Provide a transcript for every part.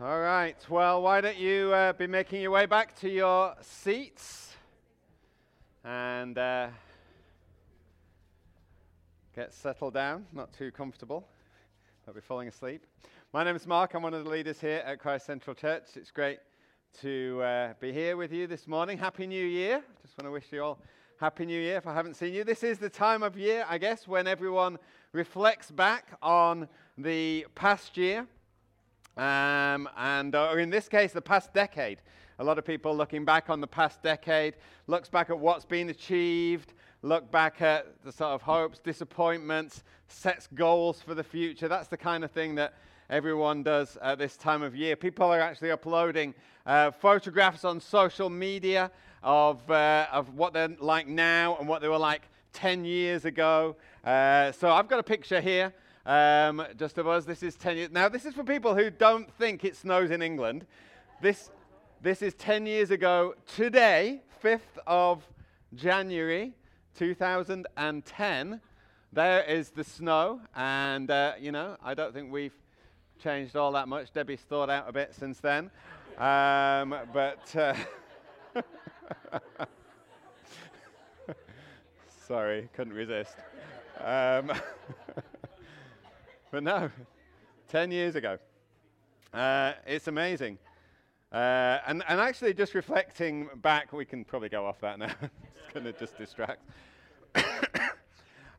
All right. Well, why don't you uh, be making your way back to your seats and uh, get settled down, not too comfortable. Don't be falling asleep. My name is Mark. I'm one of the leaders here at Christ Central Church. It's great to uh, be here with you this morning. Happy New Year. Just want to wish you all Happy New Year if I haven't seen you. This is the time of year, I guess, when everyone reflects back on the past year um, and uh, in this case, the past decade. A lot of people looking back on the past decade, looks back at what's been achieved, look back at the sort of hopes, disappointments, sets goals for the future. That's the kind of thing that everyone does at this time of year. People are actually uploading uh, photographs on social media of, uh, of what they're like now and what they were like 10 years ago. Uh, so I've got a picture here um, just of us. This is 10 years. Now, this is for people who don't think it snows in England. This, this is 10 years ago today, 5th of January 2010. There is the snow, and uh, you know, I don't think we've changed all that much. Debbie's thawed out a bit since then. Um, but. Uh, Sorry, couldn't resist. Um, But no, 10 years ago. Uh, it's amazing. Uh, and, and actually, just reflecting back, we can probably go off that now. it's going to just distract.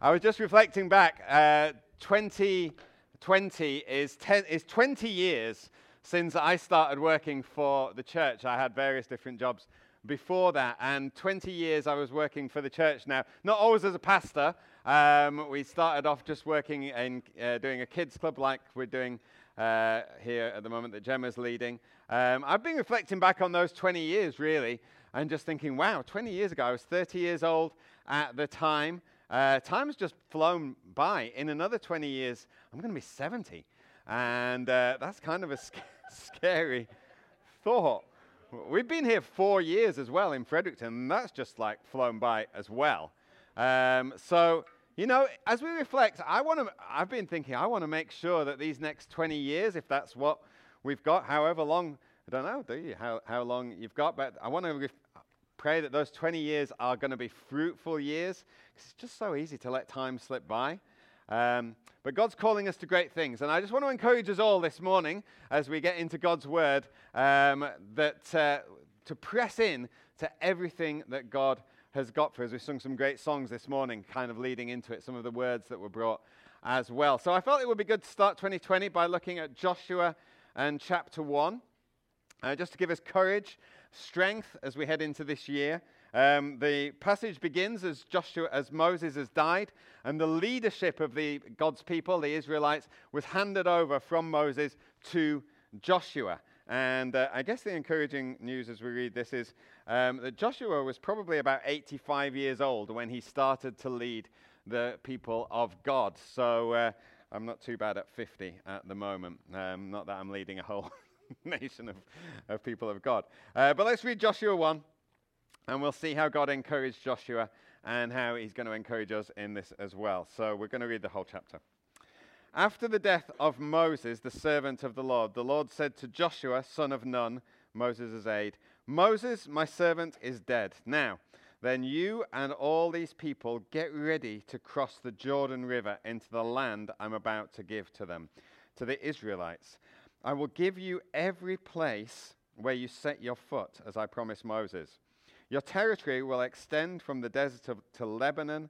I was just reflecting back. Uh, 2020 is, ten, is 20 years since I started working for the church. I had various different jobs before that, and 20 years I was working for the church now. Not always as a pastor, um, we started off just working in uh, doing a kids club like we're doing uh, here at the moment that Gemma's leading. Um, I've been reflecting back on those 20 years really and just thinking, wow, 20 years ago, I was 30 years old at the time. Uh, time's just flown by. In another 20 years, I'm going to be 70. And uh, that's kind of a sc- scary thought. We've been here four years as well in Fredericton, and that's just like flown by as well. Um, so you know, as we reflect, I want to, I've been thinking, I want to make sure that these next 20 years, if that's what we've got, however long, I don't know, do you, how, how long you've got, but I want to ref- pray that those 20 years are going to be fruitful years, because it's just so easy to let time slip by. Um, but God's calling us to great things. And I just want to encourage us all this morning as we get into God's word um, that uh, to press in to everything that God has got for us. We sung some great songs this morning, kind of leading into it, some of the words that were brought as well. So I felt it would be good to start 2020 by looking at Joshua and chapter 1, uh, just to give us courage, strength as we head into this year. Um, the passage begins as Joshua, as Moses has died, and the leadership of the God's people, the Israelites, was handed over from Moses to Joshua. And uh, I guess the encouraging news as we read this is um, that Joshua was probably about 85 years old when he started to lead the people of God. So uh, I'm not too bad at 50 at the moment. Um, not that I'm leading a whole nation of, of people of God. Uh, but let's read Joshua 1, and we'll see how God encouraged Joshua and how he's going to encourage us in this as well. So we're going to read the whole chapter. After the death of Moses, the servant of the Lord, the Lord said to Joshua, son of Nun, Moses' aide, Moses, my servant, is dead. Now, then you and all these people get ready to cross the Jordan River into the land I'm about to give to them, to the Israelites. I will give you every place where you set your foot, as I promised Moses. Your territory will extend from the desert of, to Lebanon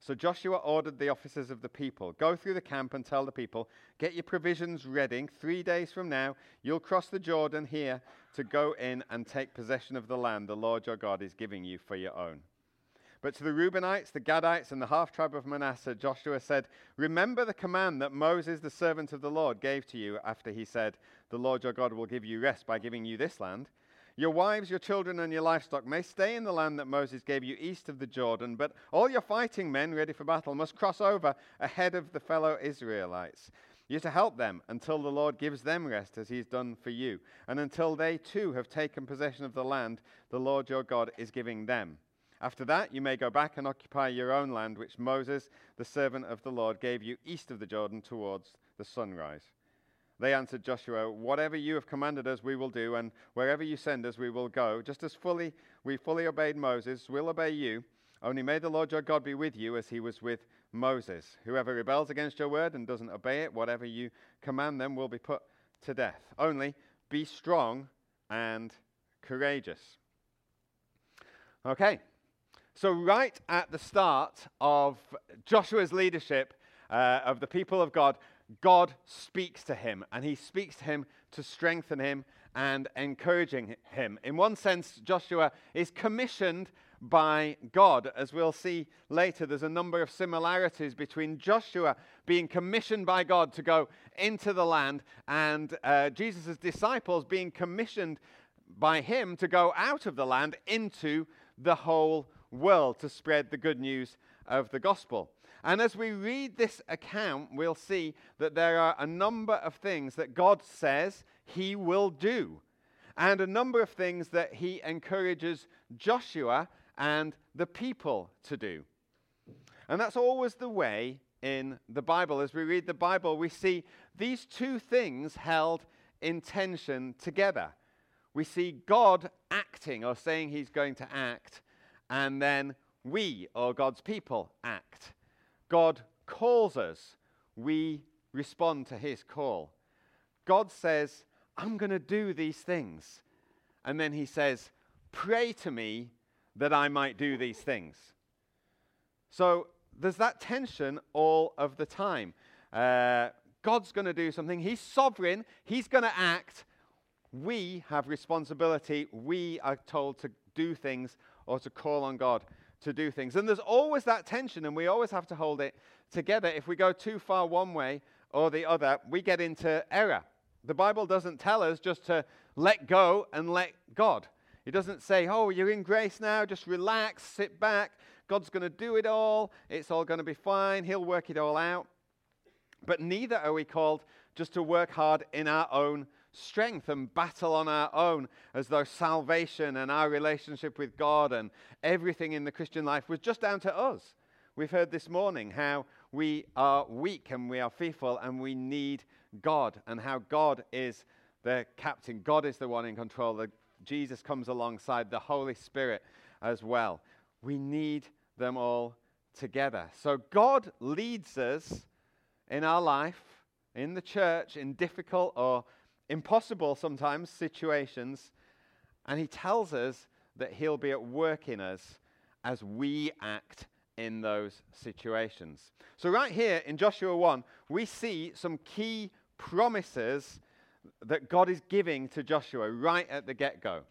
So Joshua ordered the officers of the people Go through the camp and tell the people, Get your provisions ready. Three days from now, you'll cross the Jordan here to go in and take possession of the land the Lord your God is giving you for your own. But to the Reubenites, the Gadites, and the half tribe of Manasseh, Joshua said, Remember the command that Moses, the servant of the Lord, gave to you after he said, The Lord your God will give you rest by giving you this land. Your wives, your children, and your livestock may stay in the land that Moses gave you east of the Jordan, but all your fighting men ready for battle must cross over ahead of the fellow Israelites. You're to help them until the Lord gives them rest as he's done for you, and until they too have taken possession of the land the Lord your God is giving them. After that, you may go back and occupy your own land, which Moses, the servant of the Lord, gave you east of the Jordan towards the sunrise. They answered Joshua, Whatever you have commanded us, we will do, and wherever you send us, we will go. Just as fully we fully obeyed Moses, we'll obey you. Only may the Lord your God be with you as he was with Moses. Whoever rebels against your word and doesn't obey it, whatever you command them, will be put to death. Only be strong and courageous. Okay, so, right at the start of Joshua's leadership uh, of the people of God, God speaks to him, and he speaks to him to strengthen him and encouraging him. In one sense, Joshua is commissioned by God. As we'll see later, there's a number of similarities between Joshua being commissioned by God to go into the land and uh, Jesus' disciples being commissioned by him to go out of the land into the whole world to spread the good news of the gospel. And as we read this account, we'll see that there are a number of things that God says he will do, and a number of things that he encourages Joshua and the people to do. And that's always the way in the Bible. As we read the Bible, we see these two things held in tension together. We see God acting or saying he's going to act, and then we, or God's people, act. God calls us, we respond to his call. God says, I'm going to do these things. And then he says, Pray to me that I might do these things. So there's that tension all of the time. Uh, God's going to do something, He's sovereign, He's going to act. We have responsibility. We are told to do things or to call on God to do things. And there's always that tension, and we always have to hold it together. If we go too far one way or the other, we get into error. The Bible doesn't tell us just to let go and let God. It doesn't say, oh, you're in grace now, just relax, sit back. God's going to do it all. It's all going to be fine. He'll work it all out. But neither are we called just to work hard in our own strength and battle on our own as though salvation and our relationship with God and everything in the Christian life was just down to us. We've heard this morning how we are weak and we are fearful and we need God and how God is the captain. God is the one in control. Jesus comes alongside the Holy Spirit as well. We need them all together. So God leads us in our life, in the church, in difficult or impossible sometimes situations, and he tells us that he'll be at work in us as we act in those situations. So, right here in Joshua 1, we see some key promises that God is giving to Joshua right at the get go.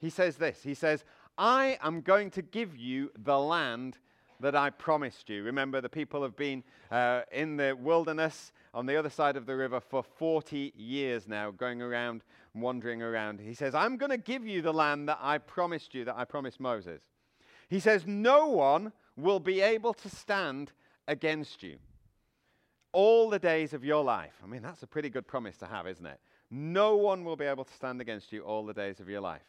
He says this He says, I am going to give you the land that I promised you. Remember, the people have been uh, in the wilderness on the other side of the river for 40 years now, going around, wandering around. He says, I'm going to give you the land that I promised you, that I promised Moses. He says, No one will be able to stand against you all the days of your life. I mean, that's a pretty good promise to have, isn't it? No one will be able to stand against you all the days of your life.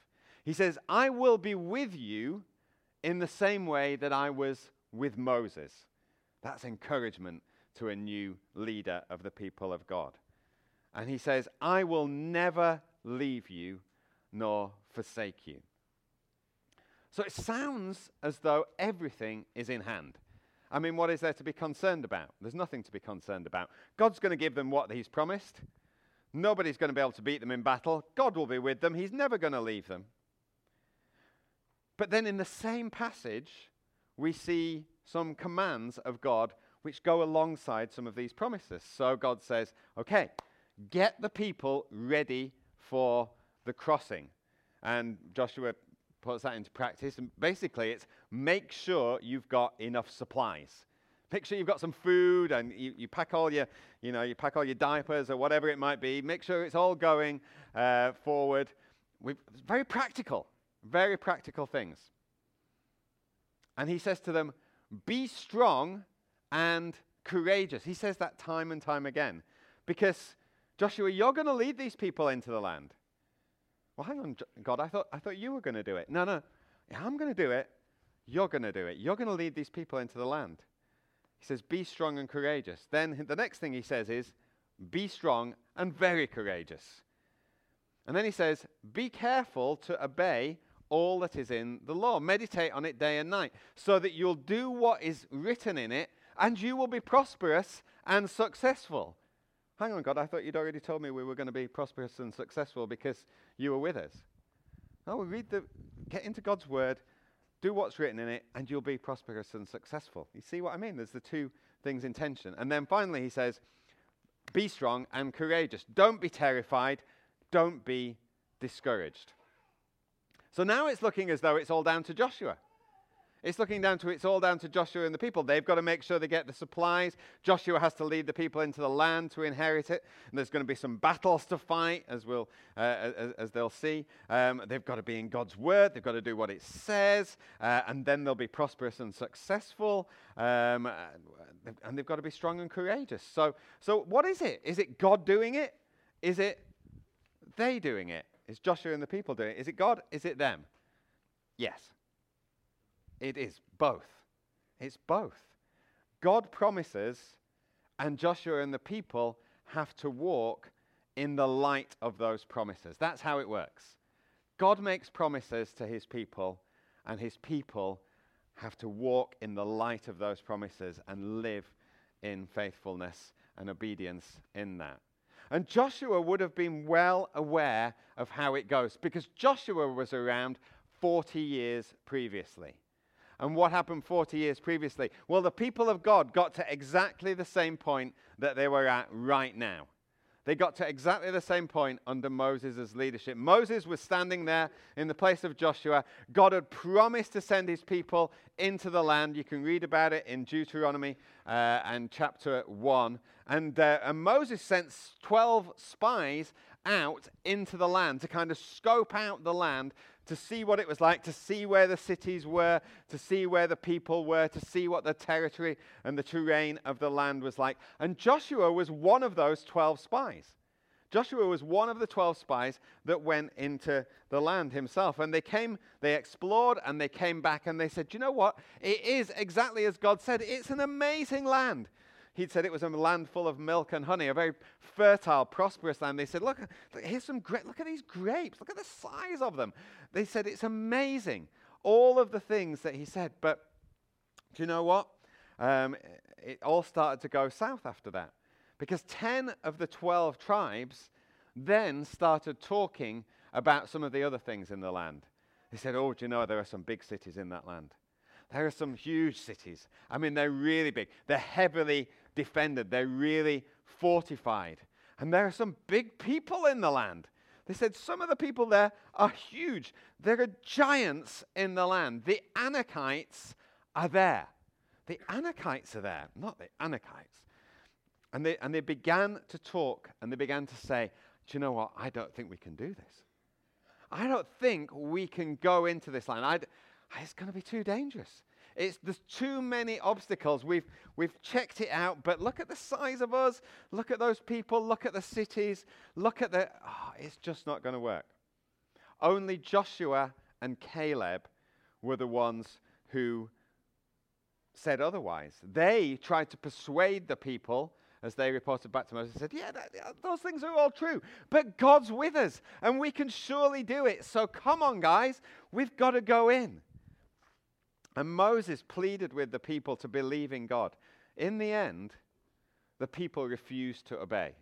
He says, I will be with you in the same way that I was with Moses. That's encouragement to a new leader of the people of God. And he says, I will never leave you nor forsake you. So it sounds as though everything is in hand. I mean, what is there to be concerned about? There's nothing to be concerned about. God's going to give them what He's promised. Nobody's going to be able to beat them in battle. God will be with them. He's never going to leave them. But then in the same passage, we see some commands of God which go alongside some of these promises. So God says, okay, get the people ready for the crossing. And Joshua puts that into practice. And basically, it's make sure you've got enough supplies. Make sure you've got some food and you, you pack all your, you know, you pack all your diapers or whatever it might be. Make sure it's all going uh, forward. We've, very practical, very practical things. And he says to them, be strong and courageous. He says that time and time again. Because, Joshua, you're going to lead these people into the land. Well, hang on, God, I thought, I thought you were going to do it. No, no, I'm going to do it. You're going to do it. You're going to lead these people into the land. He says, Be strong and courageous. Then the next thing he says is, Be strong and very courageous. And then he says, Be careful to obey all that is in the law. Meditate on it day and night, so that you'll do what is written in it, and you will be prosperous and successful. Hang on, God, I thought you'd already told me we were going to be prosperous and successful because you were with us. No, we read the, get into God's word, do what's written in it, and you'll be prosperous and successful. You see what I mean? There's the two things in tension. And then finally, he says, be strong and courageous. Don't be terrified. Don't be discouraged. So now it's looking as though it's all down to Joshua. It's looking down to it's all down to Joshua and the people. They've got to make sure they get the supplies. Joshua has to lead the people into the land to inherit it. And there's going to be some battles to fight, as we'll uh, as, as, they'll see. Um, they've got to be in God's word. They've got to do what it says, uh, and then they'll be prosperous and successful. Um, and they've got to be strong and courageous. So, so what is it? Is it God doing it? Is it they doing it? Is Joshua and the people doing it? Is it God? Is it them? Yes. It is both. It's both. God promises, and Joshua and the people have to walk in the light of those promises. That's how it works. God makes promises to his people, and his people have to walk in the light of those promises and live in faithfulness and obedience in that. And Joshua would have been well aware of how it goes because Joshua was around 40 years previously. And what happened 40 years previously? Well, the people of God got to exactly the same point that they were at right now. They got to exactly the same point under Moses' leadership. Moses was standing there in the place of Joshua. God had promised to send his people into the land. You can read about it in Deuteronomy uh, and chapter 1. And, uh, and Moses sent 12 spies out into the land to kind of scope out the land to see what it was like, to see where the cities were, to see where the people were, to see what the territory and the terrain of the land was like. And Joshua was one of those 12 spies. Joshua was one of the 12 spies that went into the land himself. And they came, they explored, and they came back and they said, You know what? It is exactly as God said. It's an amazing land he'd said it was a land full of milk and honey, a very fertile, prosperous land. They said, look, here's some great, look at these grapes. Look at the size of them. They said, it's amazing. All of the things that he said. But do you know what? Um, it all started to go south after that. Because 10 of the 12 tribes then started talking about some of the other things in the land. They said, Oh, do you know there are some big cities in that land? There are some huge cities. I mean, they're really big. They're heavily defended, they're really fortified. And there are some big people in the land. They said some of the people there are huge. There are giants in the land. The Anakites are there. The Anakites are there, not the Anakites. And they, and they began to talk and they began to say, Do you know what? I don't think we can do this. I don't think we can go into this land. I'd, it's going to be too dangerous. It's, there's too many obstacles. We've, we've checked it out, but look at the size of us. Look at those people. Look at the cities. Look at the. Oh, it's just not going to work. Only Joshua and Caleb were the ones who said otherwise. They tried to persuade the people as they reported back to Moses, said, yeah, that, those things are all true, but God's with us, and we can surely do it. So come on, guys, we've got to go in. And Moses pleaded with the people to believe in God. In the end, the people refused to obey.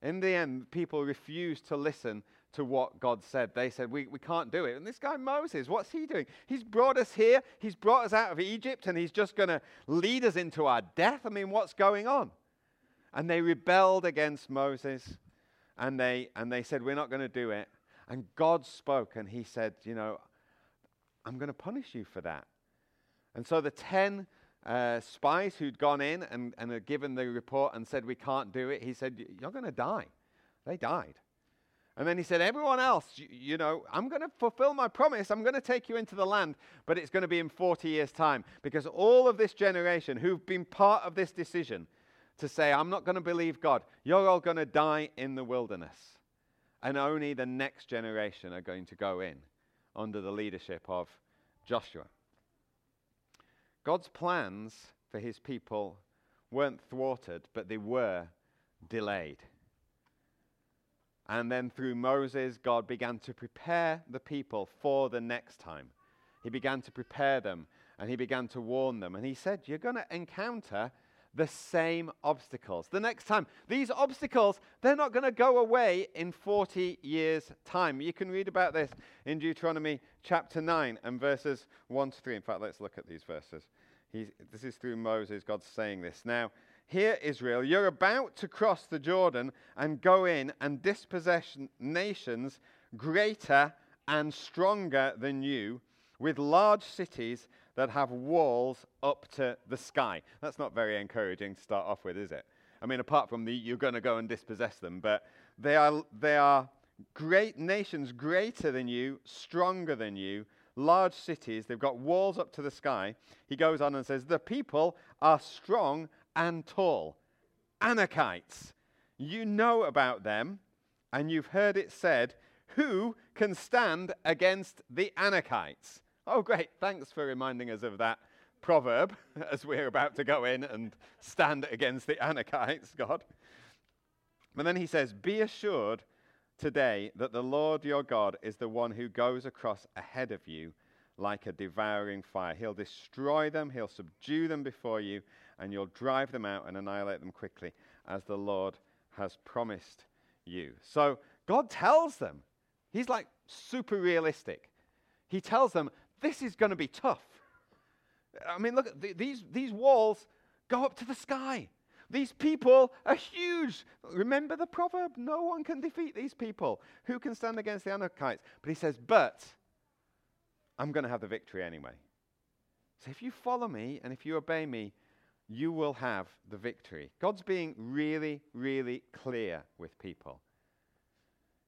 In the end, people refused to listen to what God said. They said, we, we can't do it. And this guy Moses, what's he doing? He's brought us here, he's brought us out of Egypt, and he's just going to lead us into our death. I mean, what's going on? And they rebelled against Moses, and they, and they said, We're not going to do it. And God spoke, and he said, You know, I'm going to punish you for that. And so the 10 uh, spies who'd gone in and, and had given the report and said, We can't do it, he said, You're going to die. They died. And then he said, Everyone else, you, you know, I'm going to fulfill my promise. I'm going to take you into the land, but it's going to be in 40 years' time. Because all of this generation who've been part of this decision to say, I'm not going to believe God, you're all going to die in the wilderness. And only the next generation are going to go in under the leadership of Joshua. God's plans for his people weren't thwarted, but they were delayed. And then through Moses, God began to prepare the people for the next time. He began to prepare them and he began to warn them. And he said, You're going to encounter the same obstacles. The next time, these obstacles, they're not going to go away in 40 years' time. You can read about this in Deuteronomy chapter 9 and verses 1 to 3. In fact, let's look at these verses. He's, this is through Moses, God's saying this. Now, here, Israel, you're about to cross the Jordan and go in and dispossess nations greater and stronger than you, with large cities that have walls up to the sky. That's not very encouraging to start off with, is it? I mean, apart from the you're going to go and dispossess them, but they are, they are great nations greater than you, stronger than you, large cities. They've got walls up to the sky. He goes on and says, The people are strong and tall. Anakites. You know about them, and you've heard it said, Who can stand against the Anakites? Oh, great. Thanks for reminding us of that proverb as we're about to go in and stand against the Anakites, God. And then he says, Be assured today that the Lord your God is the one who goes across ahead of you like a devouring fire. He'll destroy them, he'll subdue them before you, and you'll drive them out and annihilate them quickly, as the Lord has promised you. So God tells them, He's like super realistic. He tells them, This is going to be tough. I mean, look, th- these, these walls go up to the sky. These people are huge. Remember the proverb? No one can defeat these people. Who can stand against the Anakites? But he says, But I'm going to have the victory anyway. So if you follow me and if you obey me, you will have the victory. God's being really, really clear with people.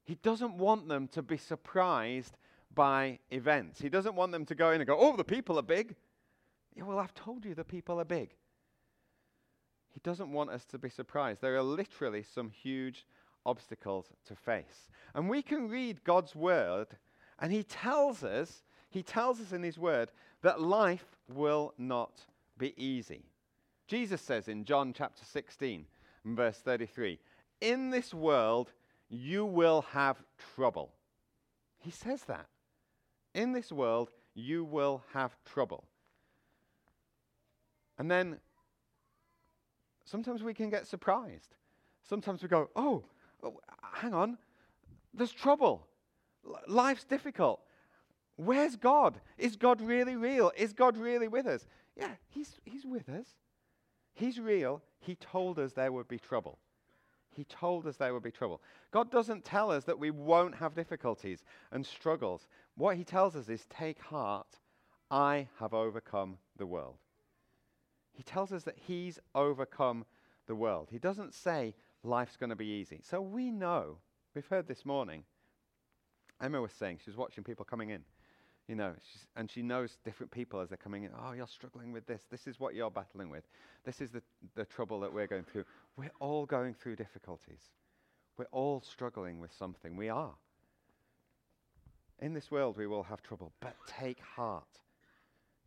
He doesn't want them to be surprised by events. He doesn't want them to go in and go, oh, the people are big. Yeah, well, I've told you the people are big. He doesn't want us to be surprised. There are literally some huge obstacles to face. And we can read God's word, and He tells us, He tells us in His word that life will not be easy. Jesus says in John chapter 16, verse 33, In this world you will have trouble. He says that. In this world you will have trouble. And then sometimes we can get surprised. Sometimes we go, oh, oh hang on, there's trouble. L- life's difficult. Where's God? Is God really real? Is God really with us? Yeah, he's, he's with us. He's real. He told us there would be trouble. He told us there would be trouble. God doesn't tell us that we won't have difficulties and struggles. What He tells us is take heart, I have overcome the world. He tells us that He's overcome the world. He doesn't say life's going to be easy. So we know, we've heard this morning, Emma was saying, she was watching people coming in you know, and she knows different people as they're coming in. Oh, you're struggling with this. This is what you're battling with. This is the, the trouble that we're going through. We're all going through difficulties. We're all struggling with something. We are. In this world, we will have trouble, but take heart.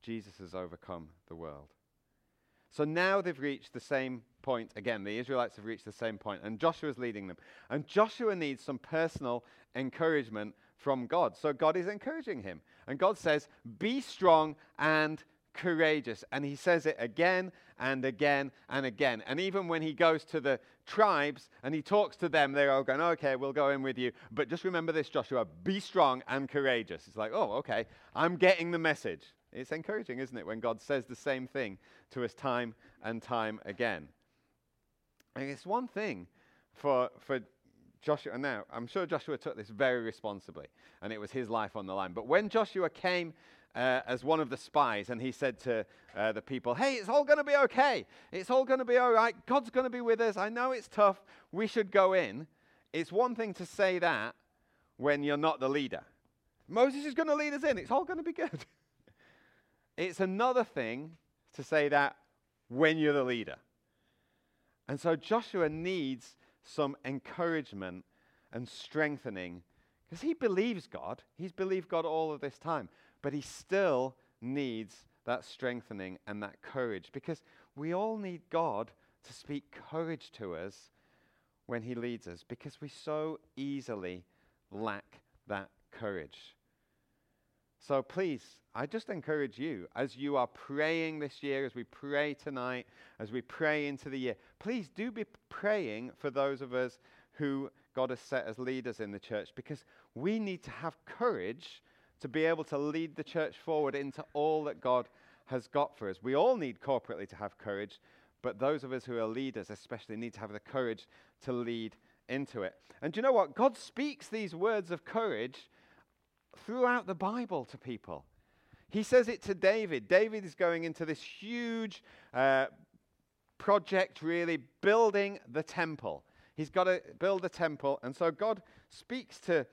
Jesus has overcome the world. So now they've reached the same point. Again, the Israelites have reached the same point, and Joshua's leading them. And Joshua needs some personal encouragement from God. So God is encouraging him. And God says, Be strong and courageous. And he says it again and again and again. And even when he goes to the tribes and he talks to them, they're all going, okay, we'll go in with you. But just remember this, Joshua be strong and courageous. It's like, oh, okay, I'm getting the message. It's encouraging, isn't it, when God says the same thing to us time and time again. And it's one thing for, for Joshua, now I'm sure Joshua took this very responsibly, and it was his life on the line. But when Joshua came uh, as one of the spies, and he said to uh, the people, Hey, it's all going to be okay. It's all going to be all right. God's going to be with us. I know it's tough. We should go in. It's one thing to say that when you're not the leader. Moses is going to lead us in. It's all going to be good. it's another thing to say that when you're the leader. And so Joshua needs some encouragement and strengthening because he believes God. He's believed God all of this time but he still needs that strengthening and that courage because we all need God to speak courage to us when he leads us because we so easily lack that courage. So please, I just encourage you as you are praying this year, as we pray tonight, as we pray into the year, please do be praying for those of us who God has set as leaders in the church because we need to have courage to be able to lead the church forward into all that God has got for us. We all need corporately to have courage, but those of us who are leaders especially need to have the courage to lead into it. And you know what? God speaks these words of courage throughout the Bible to people. He says it to David. David is going into this huge uh, project, really, building the temple. He's got to build a temple. And so God speaks to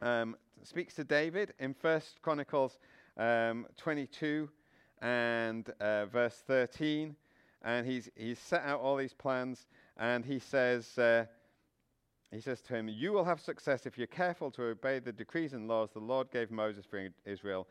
um, speaks to David in First Chronicles um, 22 and uh, verse 13. And he's, he's set out all these plans, and he says, uh, he says to him, You will have success if you're careful to obey the decrees and laws the Lord gave Moses for Israel.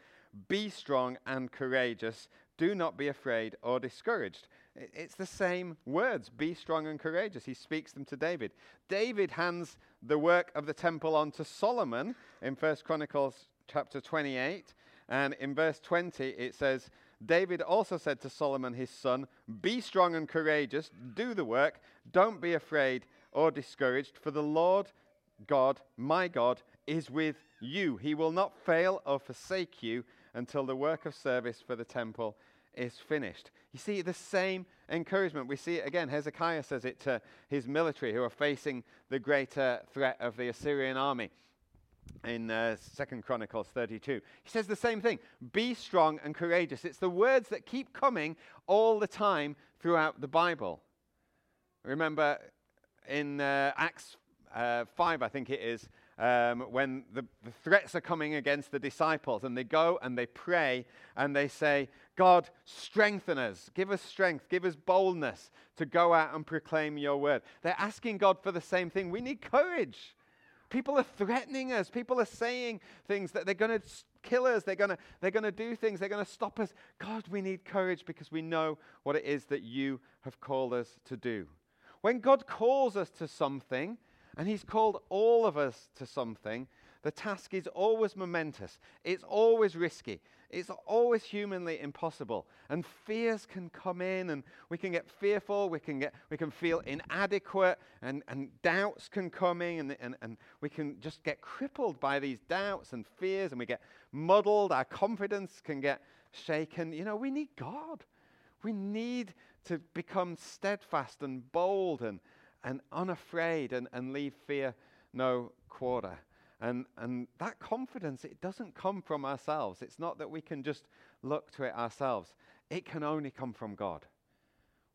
Be strong and courageous. Do not be afraid or discouraged. It's the same words be strong and courageous. He speaks them to David. David hands the work of the temple on to Solomon in 1 Chronicles chapter 28. And in verse 20, it says, David also said to Solomon his son, Be strong and courageous, do the work, don't be afraid or discouraged, for the Lord God, my God, is with you. He will not fail or forsake you until the work of service for the temple is finished. You see the same encouragement. We see it again. Hezekiah says it to his military who are facing the greater threat of the Assyrian army in uh, Second Chronicles 32. He says the same thing be strong and courageous. It's the words that keep coming all the time throughout the Bible. Remember in uh, Acts uh, 5, I think it is, um, when the, the threats are coming against the disciples, and they go and they pray and they say, God, strengthen us, give us strength, give us boldness to go out and proclaim your word. They're asking God for the same thing. We need courage. People are threatening us. People are saying things that they're going to kill us. They're going to they're going to do things. They're going to stop us. God, we need courage because we know what it is that you have called us to do. When God calls us to something, and He's called all of us to something. The task is always momentous, it's always risky, it's always humanly impossible. And fears can come in, and we can get fearful, we can, get, we can feel inadequate, and, and doubts can come in, and, and, and we can just get crippled by these doubts and fears, and we get muddled, our confidence can get shaken. You know, we need God. We need to become steadfast and bold and, and unafraid and, and leave fear no quarter. And, and that confidence, it doesn't come from ourselves. It's not that we can just look to it ourselves. It can only come from God.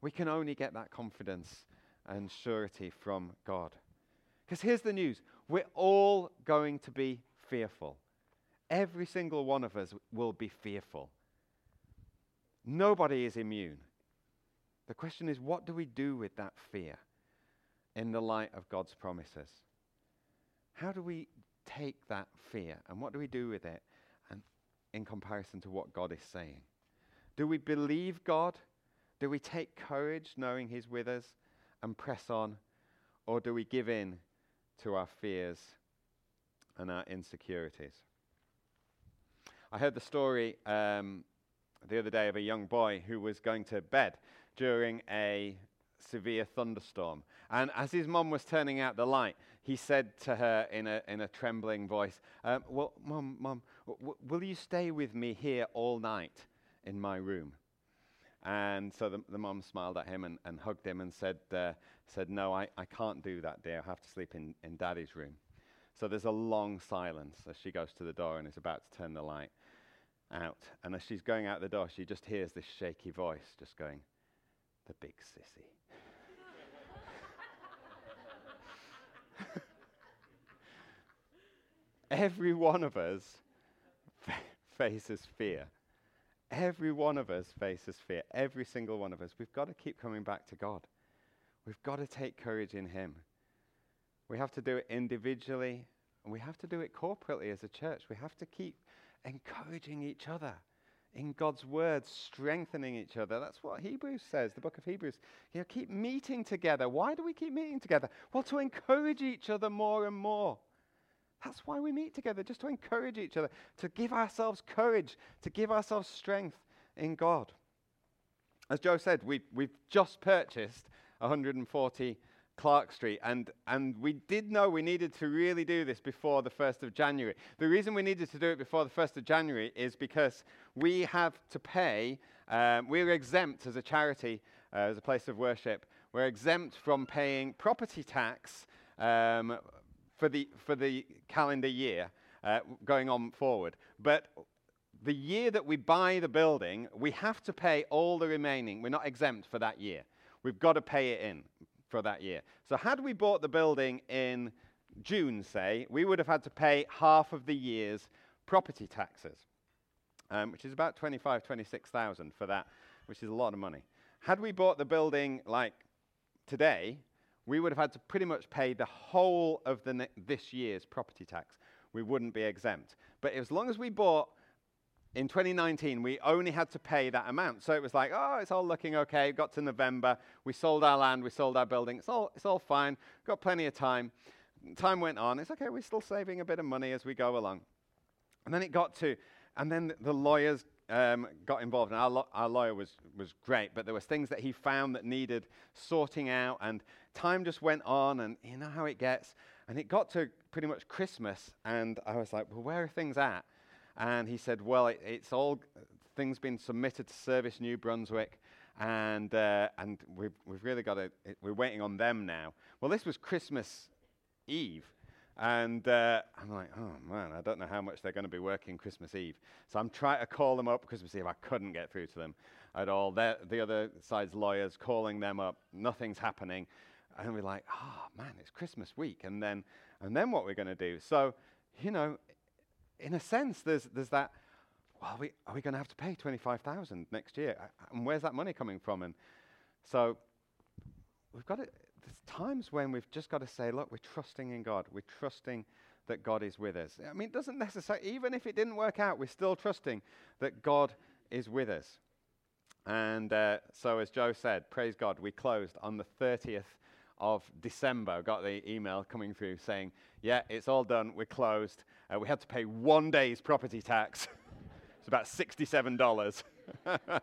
We can only get that confidence and surety from God. Because here's the news we're all going to be fearful. Every single one of us will be fearful. Nobody is immune. The question is, what do we do with that fear? in the light of God's promises. How do we take that fear and what do we do with it and in comparison to what God is saying? Do we believe God? Do we take courage knowing He's with us and press on? Or do we give in to our fears and our insecurities? I heard the story um, the other day of a young boy who was going to bed during a severe thunderstorm. And as his mum was turning out the light, he said to her in a, in a trembling voice, um, Well, mum, mum, w- will you stay with me here all night in my room? And so the, the mum smiled at him and, and hugged him and said, uh, said No, I, I can't do that, dear. I have to sleep in, in daddy's room. So there's a long silence as she goes to the door and is about to turn the light out. And as she's going out the door, she just hears this shaky voice just going, The big sissy. Every one of us faces fear. Every one of us faces fear. Every single one of us. We've got to keep coming back to God. We've got to take courage in Him. We have to do it individually, and we have to do it corporately as a church. We have to keep encouraging each other in God's word, strengthening each other. That's what Hebrews says, the book of Hebrews. You know, keep meeting together. Why do we keep meeting together? Well, to encourage each other more and more. That's why we meet together, just to encourage each other, to give ourselves courage, to give ourselves strength in God. As Joe said, we, we've just purchased 140 Clark Street, and, and we did know we needed to really do this before the 1st of January. The reason we needed to do it before the 1st of January is because we have to pay, um, we're exempt as a charity, uh, as a place of worship, we're exempt from paying property tax um, for, the, for the calendar year uh, going on forward. But the year that we buy the building, we have to pay all the remaining. We're not exempt for that year. We've got to pay it in for that year. So, had we bought the building in June, say, we would have had to pay half of the year's property taxes, um, which is about 25, 26,000 for that, which is a lot of money. Had we bought the building like today, we would have had to pretty much pay the whole of the ne- this year's property tax. We wouldn't be exempt. But as long as we bought in 2019, we only had to pay that amount. So it was like, oh, it's all looking okay. Got to November. We sold our land. We sold our building. It's all, it's all fine. Got plenty of time. Time went on. It's okay. We're still saving a bit of money as we go along. And then it got to, and then the lawyers um, got involved. And our, lo- our lawyer was, was great, but there was things that he found that needed sorting out. And time just went on. And you know how it gets. And it got to pretty much Christmas. And I was like, well, where are things at? And he said, well, it, it's all things been submitted to Service New Brunswick, and uh, and we've we've really got to. We're waiting on them now. Well, this was Christmas Eve. And uh, I'm like, oh man, I don't know how much they're going to be working Christmas Eve. So I'm trying to call them up Christmas Eve. I couldn't get through to them at all. They're, the other side's lawyers calling them up. Nothing's happening. And we're like, oh man, it's Christmas week. And then, and then what we're going to do? So, you know, in a sense, there's, there's that, well, are we, are we going to have to pay 25,000 next year? And where's that money coming from? And so we've got to, there's times when we've just got to say, look, we're trusting in God. We're trusting that God is with us. I mean, it doesn't necessarily, even if it didn't work out, we're still trusting that God is with us. And uh, so, as Joe said, praise God, we closed on the 30th of December. Got the email coming through saying, yeah, it's all done, we're closed. Uh, we had to pay one day's property tax. it's about $67.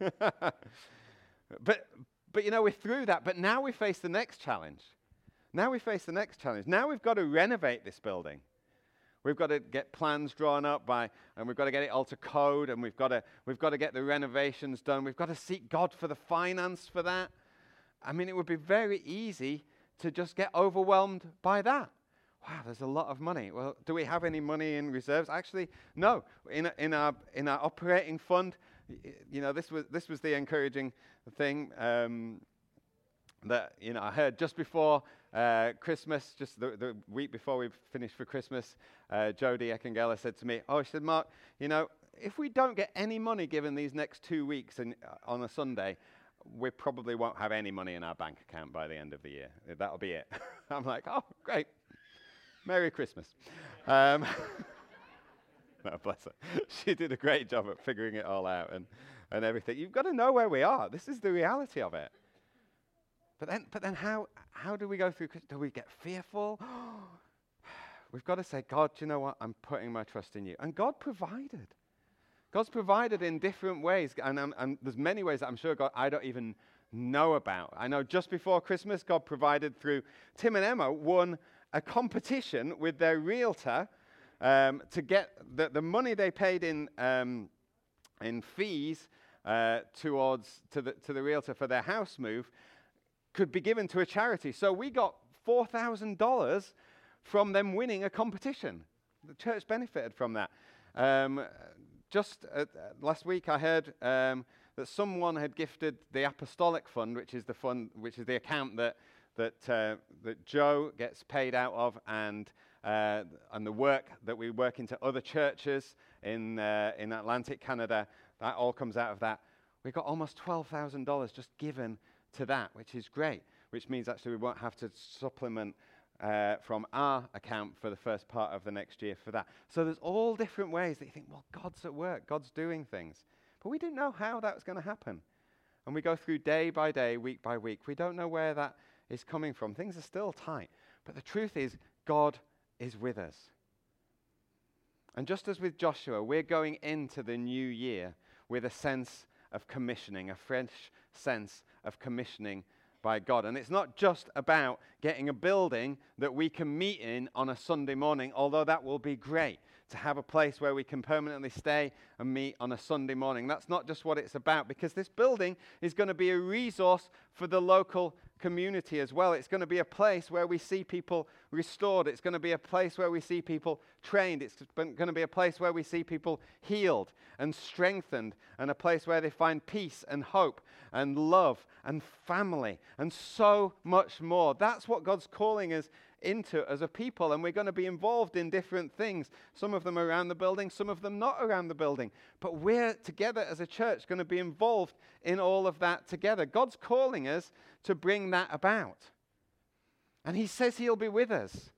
but, but you know, we're through that. But now we face the next challenge. Now we face the next challenge. Now we've got to renovate this building. We've got to get plans drawn up by, and we've got to get it all to code, and we've got to, we've got to get the renovations done. We've got to seek God for the finance for that. I mean, it would be very easy to just get overwhelmed by that. Wow, there's a lot of money. Well, do we have any money in reserves? Actually, no. In, in, our, in our operating fund, you know, this was, this was the encouraging thing um, that, you know, I heard just before uh, Christmas, just the, the, week before we finished for Christmas, uh, Jody Ekengela said to me, oh, she said, Mark, you know, if we don't get any money given these next two weeks in, uh, on a Sunday, we probably won't have any money in our bank account by the end of the year. That'll be it. I'm like, oh, great. Merry Christmas. Um, no, bless her. She did a great job at figuring it all out and, and everything. You've got to know where we are. This is the reality of it. But then, but then how, how do we go through? Do we get fearful? We've got to say, God, you know what? I'm putting my trust in you. And God provided. God's provided in different ways, and, um, and there's many ways that I'm sure God I don't even know about. I know just before Christmas, God provided through Tim and Emma won a competition with their realtor um, to get the, the money they paid in, um, in fees uh, towards to the, to the realtor for their house move could be given to a charity. So we got $4,000 from them winning a competition. The church benefited from that. Um, just uh, last week, I heard um, that someone had gifted the Apostolic Fund, which is the fund, which is the account that that uh, that Joe gets paid out of, and uh, and the work that we work into other churches in uh, in Atlantic Canada, that all comes out of that. We got almost twelve thousand dollars just given to that, which is great. Which means actually we won't have to supplement uh, from our account for the first part of the next year for that. So there's all different ways that you think, well, God's at work, God's doing things. But we didn't know how that was going to happen. And we go through day by day, week by week. We don't know where that is coming from. Things are still tight. But the truth is, God is with us. And just as with Joshua, we're going into the new year with a sense of commissioning, a fresh sense of commissioning by God. And it's not just about getting a building that we can meet in on a Sunday morning, although that will be great to have a place where we can permanently stay and meet on a Sunday morning. That's not just what it's about, because this building is going to be a resource for the local community as well. It's going to be a place where we see people restored. It's going to be a place where we see people trained. It's going to be a place where we see people healed and strengthened, and a place where they find peace and hope and love and family and so much more. That's what God's calling us into as a people, and we're going to be involved in different things. Some of them around the building, some of them not around the building. But we're together as a church going to be involved in all of that together. God's calling us to bring that about. And He says He'll be with us.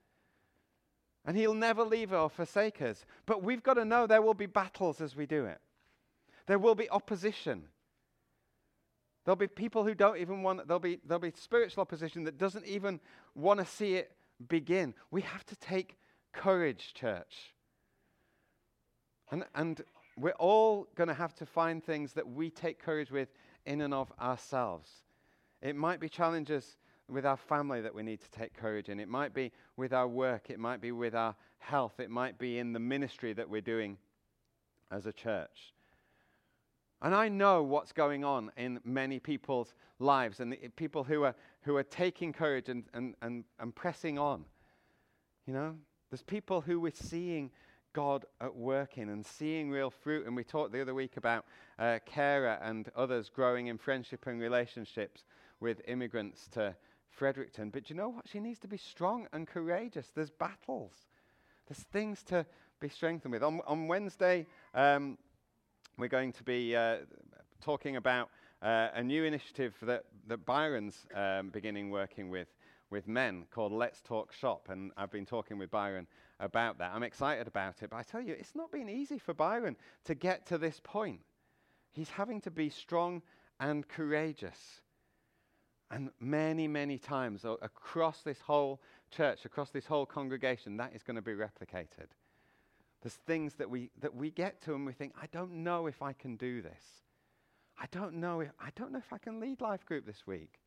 And He'll never leave or forsake us. But we've got to know there will be battles as we do it, there will be opposition. There'll be people who don't even want, there'll be, there'll be spiritual opposition that doesn't even want to see it begin. We have to take courage, church. And, and we're all going to have to find things that we take courage with in and of ourselves. It might be challenges with our family that we need to take courage in. It might be with our work. It might be with our health. It might be in the ministry that we're doing as a church. And I know what's going on in many people's lives and the, people who are, who are taking courage and, and, and, and pressing on. You know, there's people who we're seeing God at work in and seeing real fruit. And we talked the other week about uh, Kara and others growing in friendship and relationships with immigrants to Fredericton. But you know what? She needs to be strong and courageous. There's battles, there's things to be strengthened with. On, on Wednesday, um, we're going to be uh, talking about uh, a new initiative that, that Byron's um, beginning working with, with men called Let's Talk Shop. And I've been talking with Byron about that. I'm excited about it. But I tell you, it's not been easy for Byron to get to this point. He's having to be strong and courageous. And many, many times across this whole church, across this whole congregation, that is going to be replicated. There's things that we, that we get to and we think, I don't know if I can do this. I don't know if, I don't know if I can lead life group this week.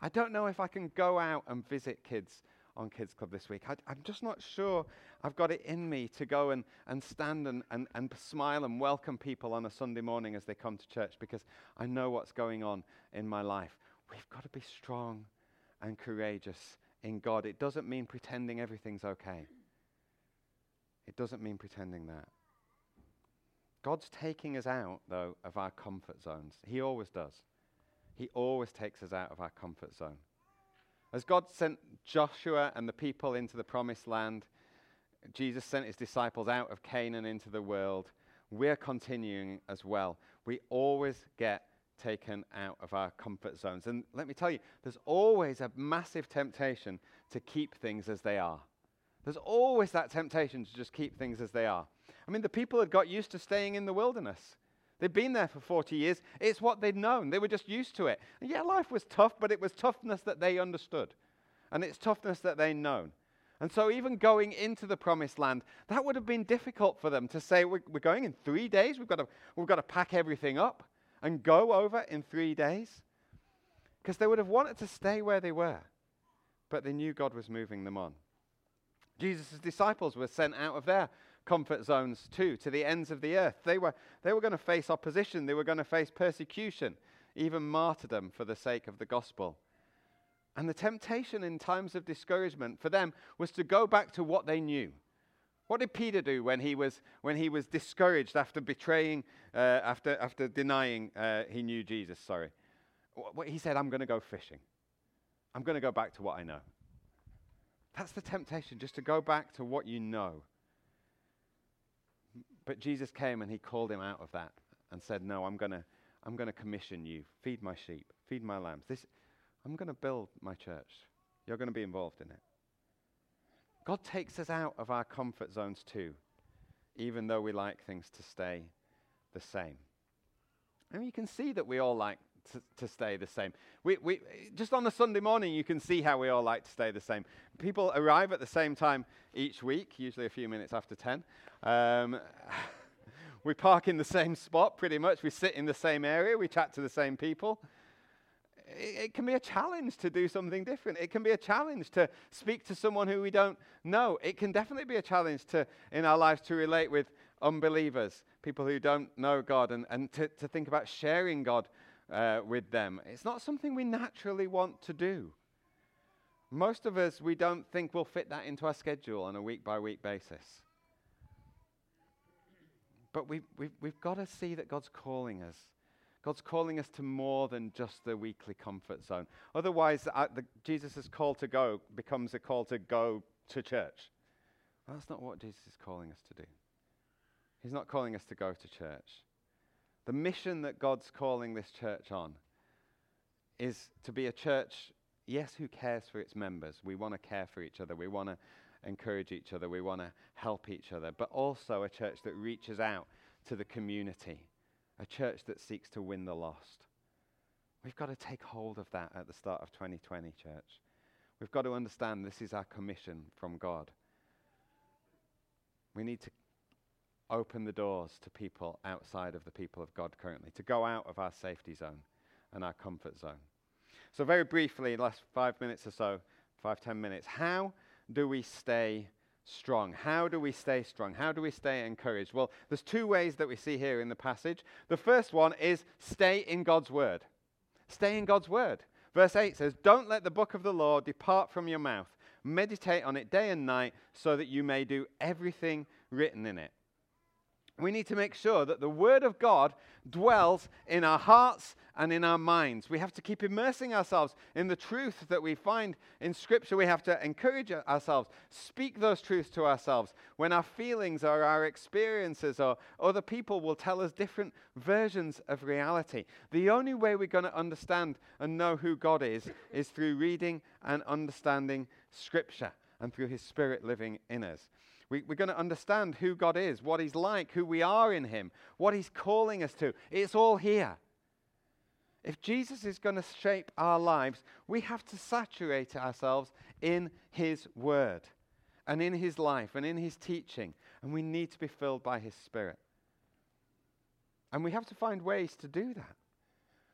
I don't know if I can go out and visit kids on Kids Club this week. I, am just not sure I've got it in me to go and, and stand and, and, and smile and welcome people on a Sunday morning as they come to church because I know what's going on in my life. We've got to be strong and courageous in God. It doesn't mean pretending everything's okay. It doesn't mean pretending that. God's taking us out, though, of our comfort zones. He always does. He always takes us out of our comfort zone. As God sent Joshua and the people into the promised land, Jesus sent his disciples out of Canaan into the world. We're continuing as well. We always get taken out of our comfort zones. And let me tell you, there's always a massive temptation to keep things as they are. There's always that temptation to just keep things as they are. I mean, the people had got used to staying in the wilderness. They'd been there for 40 years. It's what they'd known. They were just used to it. And yeah, life was tough, but it was toughness that they understood. And it's toughness that they known. And so, even going into the promised land, that would have been difficult for them to say, We're, we're going in three days. We've got, to, we've got to pack everything up and go over in three days. Because they would have wanted to stay where they were, but they knew God was moving them on. Jesus' disciples were sent out of their comfort zones too, to the ends of the earth. They were, they were going to face opposition, they were going to face persecution, even martyrdom for the sake of the gospel. And the temptation in times of discouragement for them was to go back to what they knew. What did Peter do when he was, when he was discouraged after betraying, uh, after, after denying uh, he knew Jesus? Sorry. He said, I'm going to go fishing. I'm going to go back to what I know. That's the temptation, just to go back to what you know. But Jesus came and he called him out of that and said, No, I'm going to I'm going to commission you. Feed my sheep, feed my lambs. This, I'm going to build my church. You're going to be involved in it. God takes us out of our comfort zones too, even though we like things to stay the same. And you can see that we all like to, to stay the same. We, we, just on a Sunday morning, you can see how we all like to stay the same. People arrive at the same time each week, usually a few minutes after 10. Um, we park in the same spot pretty much. We sit in the same area. We chat to the same people. It, it, can be a challenge to do something different. It can be a challenge to speak to someone who we don't know. It can definitely be a challenge to, in our lives to relate with unbelievers, people who don't know God, and, and to, to think about sharing God uh, with them. It's not something we naturally want to do. Most of us, we don't think we'll fit that into our schedule on a week by week basis. But we've, we've, we've got to see that God's calling us. God's calling us to more than just the weekly comfort zone. Otherwise, uh, Jesus' call to go becomes a call to go to church. Well, that's not what Jesus is calling us to do. He's not calling us to go to church. The mission that God's calling this church on is to be a church, yes, who cares for its members. We want to care for each other. We want to encourage each other. We want to help each other, but also a church that reaches out to the community, a church that seeks to win the lost. We've got to take hold of that at the start of 2020, church. We've got to understand this is our commission from God. We need to open the doors to people outside of the people of God currently, to go out of our safety zone and our comfort zone. So, very briefly, last five minutes or so, five, ten minutes, how do we stay strong? How do we stay strong? How do we stay encouraged? Well, there's two ways that we see here in the passage. The first one is stay in God's word. Stay in God's word. Verse 8 says, Don't let the book of the law depart from your mouth. Meditate on it day and night so that you may do everything written in it we need to make sure that the Word of God dwells in our hearts and in our minds. We have to keep immersing ourselves in the truth that we find in Scripture. We have to encourage ourselves, speak those truths to ourselves when our feelings or our experiences or other people will tell us different versions of reality. The only way we're going to understand and know who God is is through reading and understanding Scripture and through His Spirit living in us. We, are going to understand who God is, what He's like, who we are in Him, what He's calling us to. It's all here. If Jesus is going to shape our lives, we have to saturate ourselves in His Word and in His life and in His teaching. And we need to be filled by His Spirit. And we have to find ways to do that.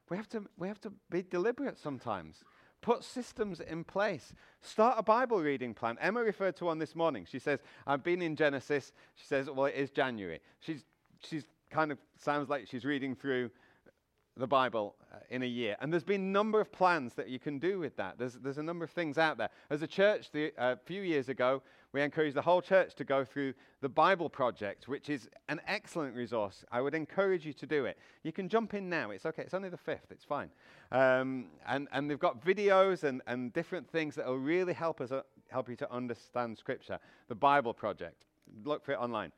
We have to, we have to be deliberate sometimes. Put systems in place. Start a Bible reading plan. Emma referred to one this morning. She says, I've been in Genesis. She says, well, it is January. She's, she's kind of sounds like she's reading through the Bible uh, in a year. And there's been a number of plans that you can do with that. There's, there's a number of things out there. As a church, a uh, few years ago, we encourage the whole church to go through the Bible Project, which is an excellent resource. I would encourage you to do it. You can jump in now. It's okay. It's only the 5th. It's fine. Um, and, and they've got videos and, and different things that will really help us uh, help you to understand Scripture. The Bible Project. Look for it online.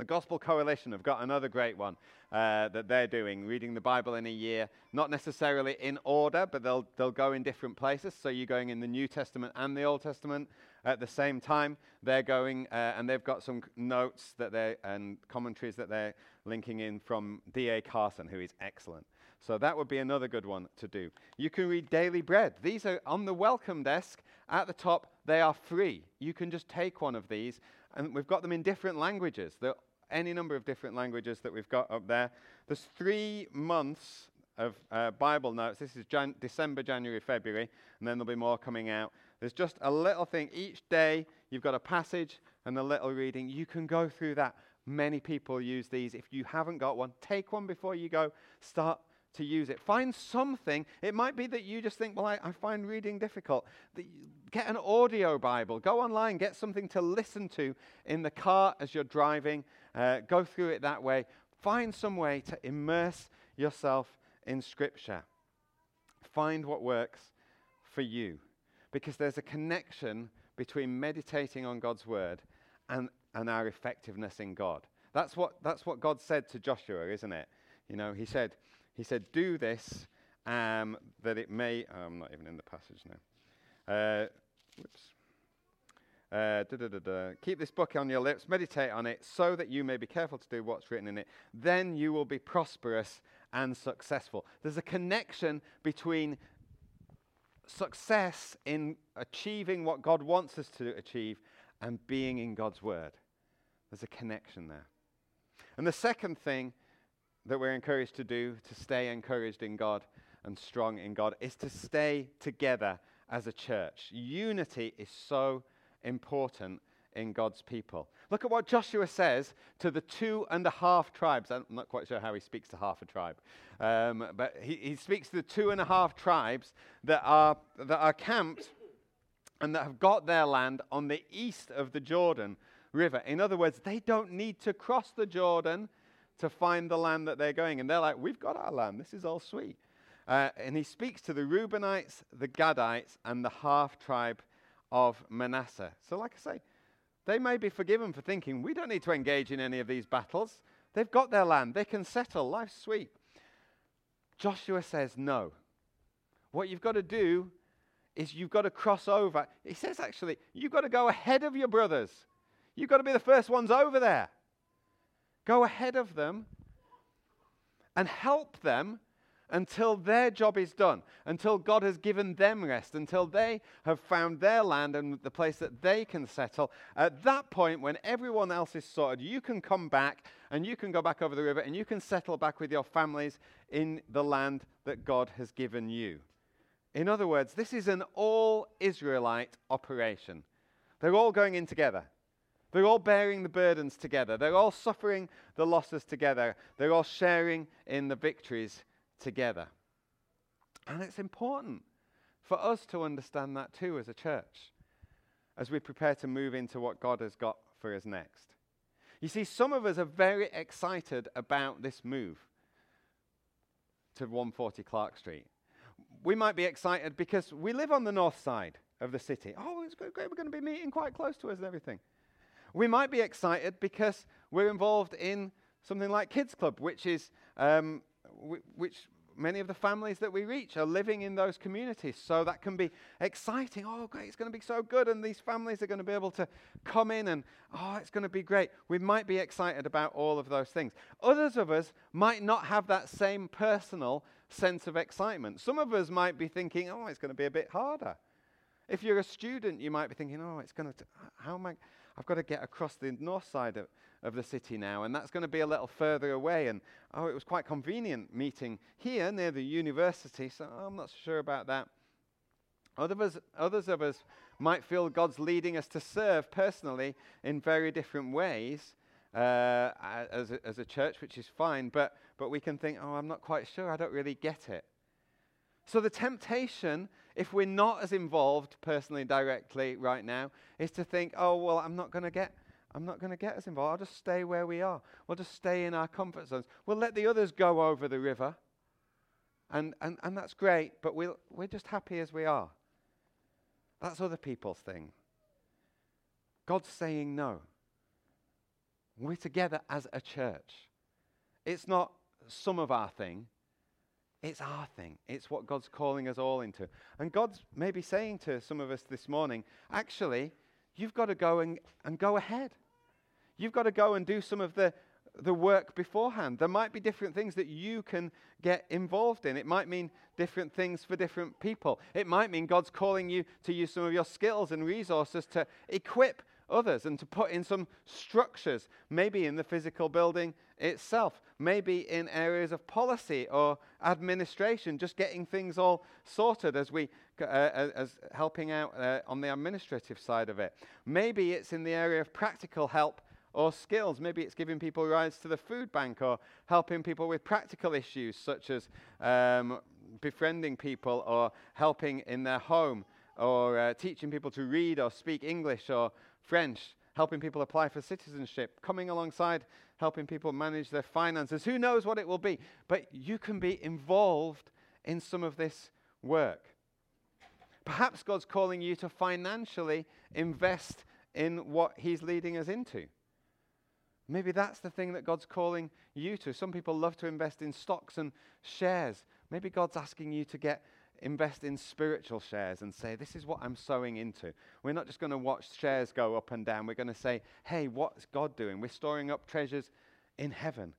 The Gospel Coalition have got another great one uh, that they're doing, reading the Bible in a year, not necessarily in order, but they'll, they'll go in different places. So you're going in the New Testament and the Old Testament, at the same time. They're going uh, and they've got some notes that they and commentaries that they're linking in from D.A. Carson, who is excellent. So that would be another good one to do. You can read Daily Bread. These are on the welcome desk at the top. They are free. You can just take one of these, and we've got them in different languages. There are any number of different languages that we've got up there. There's three months of uh, Bible notes. This is Jan- December, January, February, and then there'll be more coming out. There's just a little thing each day. You've got a passage and a little reading. You can go through that. Many people use these. If you haven't got one, take one before you go. Start to use it. Find something. It might be that you just think, well, I, I find reading difficult. get an audio Bible. Go online, get something to listen to in the car as you're driving. Uh, go through it that way. Find some way to immerse yourself in Scripture. Find what works for you. Because there's a connection between meditating on God's Word and, and our effectiveness in God. That's what, that's what God said to Joshua, isn't it? You know, He said, he said, Do this um, that it may. Oh, I'm not even in the passage now. Uh, whoops. Uh, Keep this book on your lips, meditate on it, so that you may be careful to do what's written in it. Then you will be prosperous and successful. There's a connection between success in achieving what God wants us to achieve and being in God's Word. There's a connection there. And the second thing that we're encouraged to do to stay encouraged in God and strong in God is to stay together as a church. Unity is so important in God's people. Look at what Joshua says to the two and a half tribes. I'm not quite sure how he speaks to half a tribe, um, but he, he speaks to the two and a half tribes that are, that are camped and that have got their land on the east of the Jordan River. In other words, they don't need to cross the Jordan to find the land that they're going. And they're like, We've got our land. This is all sweet. Uh, and he speaks to the Reubenites, the Gadites, and the half tribe of Manasseh. So, like I say, they may be forgiven for thinking, We don't need to engage in any of these battles. They've got their land. They can settle. Life's sweet. Joshua says, No. What you've got to do is you've got to cross over. He says, actually, you've got to go ahead of your brothers. You've got to be the first ones over there. Go ahead of them and help them until their job is done, until God has given them rest, until they have found their land and the place that they can settle. At that point, when everyone else is sorted, you can come back and you can go back over the river and you can settle back with your families in the land that God has given you. In other words, this is an all Israelite operation. They're all going in together. They're all bearing the burdens together. They're all suffering the losses together. They're all sharing in the victories together. And it's important for us to understand that too as a church as we prepare to move into what God has got for us next. You see, some of us are very excited about this move to 140 Clark Street. We might be excited because we live on the north side of the city. Oh, it's great. We're going to be meeting quite close to us and everything. We might be excited because we're involved in something like Kids Club, which is um, which many of the families that we reach are living in those communities. So that can be exciting. Oh, great, it's going to be so good. And these families are going to be able to come in and, oh, it's going to be great. We might be excited about all of those things. Others of us might not have that same personal sense of excitement. Some of us might be thinking, oh, it's going to be a bit harder. If you're a student, you might be thinking, oh, it's going to, how am I? I've got to get across the north side of, of the city now, and that's going to be a little further away. And oh, it was quite convenient meeting here near the university, so I'm not sure about that. Others, others of us might feel God's leading us to serve personally in very different ways uh, as, a, as a church, which is fine, but, but we can think, oh, I'm not quite sure, I don't really get it. So the temptation if we're not as involved personally, directly right now, is to think, oh, well, I'm not going to get. I'm not going to get as involved. I'll just stay where we are. We'll just stay in our comfort zones. We'll let the others go over the river. And, and, and that's great, but we'll, we're just happy as we are. That's other people's thing. God's saying no. We're together as a church. It's not some of our thing, it's our thing. It's what God's calling us all into. And God's maybe saying to some of us this morning, actually, you've got to go and, and go ahead. You've got to go and do some of the, the work beforehand. There might be different things that you can get involved in. It might mean different things for different people. It might mean God's calling you to use some of your skills and resources to equip others and to put in some structures, maybe in the physical building itself, maybe in areas of policy or administration, just getting things all sorted as we uh, as helping out uh, on the administrative side of it. Maybe it's in the area of practical help or skills. Maybe it's giving people rides to the food bank or helping people with practical issues such as um, befriending people or helping in their home or uh, teaching people to read or speak English or French, helping people apply for citizenship, coming alongside helping people manage their finances. Who knows what it will be? But you can be involved in some of this work. Perhaps God's calling you to financially invest in what He's leading us into. Maybe that's the thing that God's calling you to. Some people love to invest in stocks and shares. Maybe God's asking you to get invest in spiritual shares and say, This is what I'm sowing into. We're not just going to watch shares go up and down. We're going to say, Hey, what's God doing? We're storing up treasures in heaven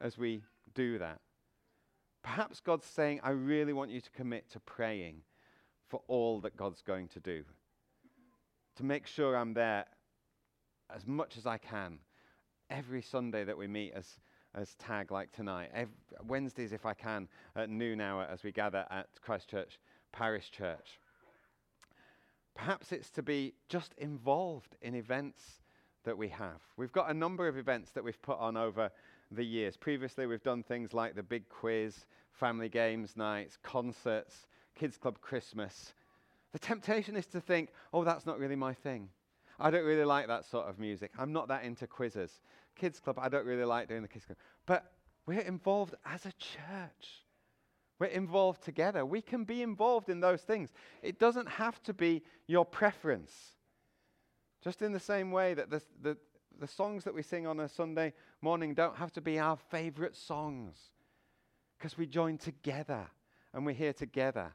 as we do that. Perhaps God's saying, I really want you to commit to praying for all that God's going to do, to make sure I'm there as much as I can every Sunday that we meet as, as tag like tonight. Wednesdays, if I can, at noon hour as we gather at Christchurch Parish Church. Perhaps it's to be just involved in events that we have. We've got a number of events that we've put on over the years. Previously, we've done things like the big quiz, family games nights, concerts, kids club Christmas. The temptation is to think, oh, that's not really my thing. I don't really like that sort of music. I'm not that into quizzes. Kids club, I don't really like doing the kids club. But we're involved as a church. We're involved together. We can be involved in those things. It doesn't have to be your preference. Just in the same way that the, the, the songs that we sing on a Sunday morning don't have to be our favorite songs because we join together and we're here together.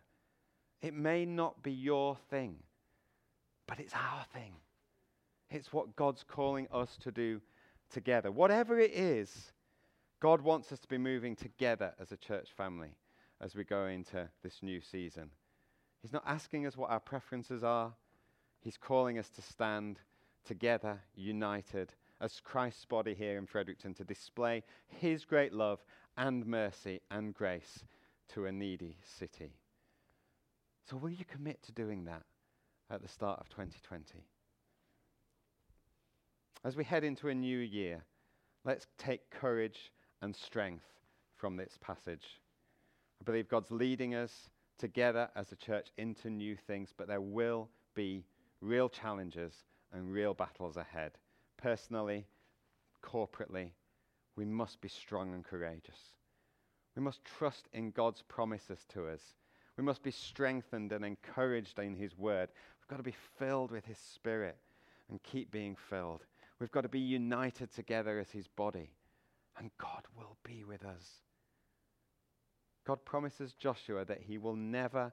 It may not be your thing, but it's our thing. It's what God's calling us to do together. Whatever it is, God wants us to be moving together as a church family as we go into this new season. He's not asking us what our preferences are, He's calling us to stand together, united, as Christ's body here in Fredericton to display His great love and mercy and grace to a needy city. So, will you commit to doing that at the start of 2020? As we head into a new year, let's take courage and strength from this passage. I believe God's leading us together as a church into new things, but there will be real challenges and real battles ahead. Personally, corporately, we must be strong and courageous. We must trust in God's promises to us. We must be strengthened and encouraged in His word. We've got to be filled with His Spirit and keep being filled. We've got to be united together as his body. And God will be with us. God promises Joshua that he will never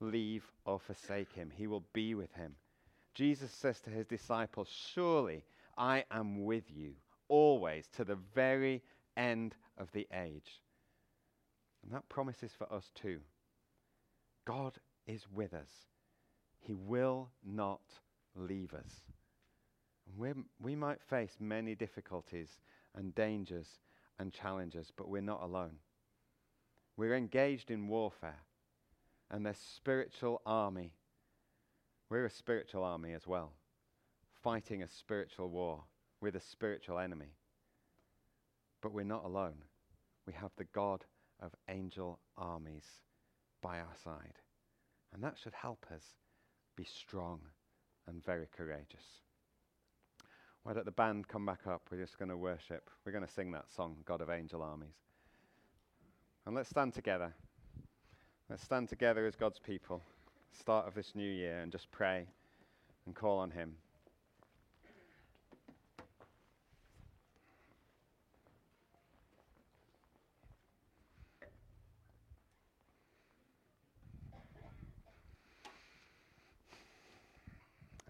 leave or forsake him, he will be with him. Jesus says to his disciples, Surely I am with you always to the very end of the age. And that promise is for us too. God is with us, he will not leave us we we might face many difficulties and dangers and challenges, but we're not alone. We're engaged in warfare, and there's spiritual army. We're a spiritual army as well, fighting a spiritual war with a spiritual enemy. But we're not alone. We have the God of angel armies by our side. And that should help us be strong and very courageous. Why don't the band come back up? We're just going to worship. We're going to sing that song, God of Angel Armies. And let's stand together. Let's stand together as God's people, start of this new year, and just pray and call on Him.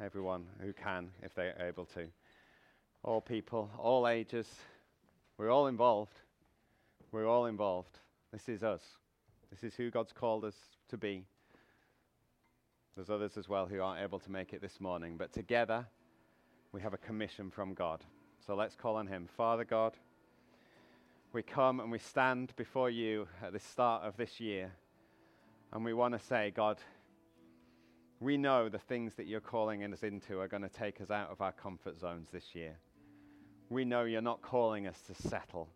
everyone who can, if they're able to. All people, all ages. We're all involved. We're all involved. This is us. This is who God's called us to be. There's others as well who aren't able to make it this morning, but together we have a commission from God. So let's call on Him. Father God, we come and we stand before you at the start of this year, and we want to say, God, we know the things that you're calling us into are going to take us out of our comfort zones this year. We know you're not calling us to settle.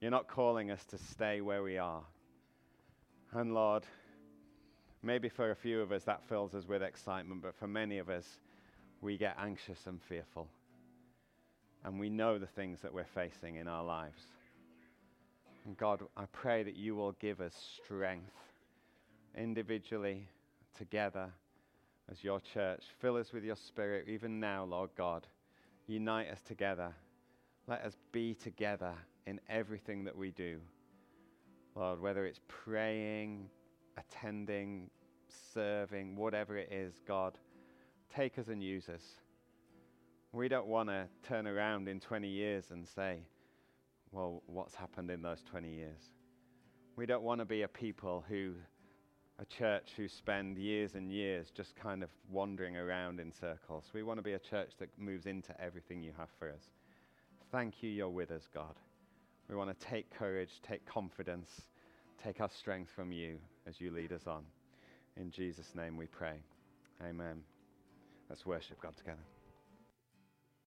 You're not calling us to stay where we are. And Lord, maybe for a few of us that fills us with excitement, but for many of us, we get anxious and fearful. And we know the things that we're facing in our lives. And God, I pray that you will give us strength individually, together as your church. Fill us with your spirit even now, Lord God. Unite us together. Let us be together in everything that we do. Lord, whether it's praying, attending, serving, whatever it is, God, take us and use us. We don't want to turn around in 20 years and say, well, what's happened in those 20 years? We don't want to be a people who a church who spend years and years just kind of wandering around in circles. We want to be a church that moves into everything you have for us. Thank you, you're with us, God. We want to take courage, take confidence, take our strength from you as you lead us on. In Jesus' name we pray. Amen. Let's worship God together.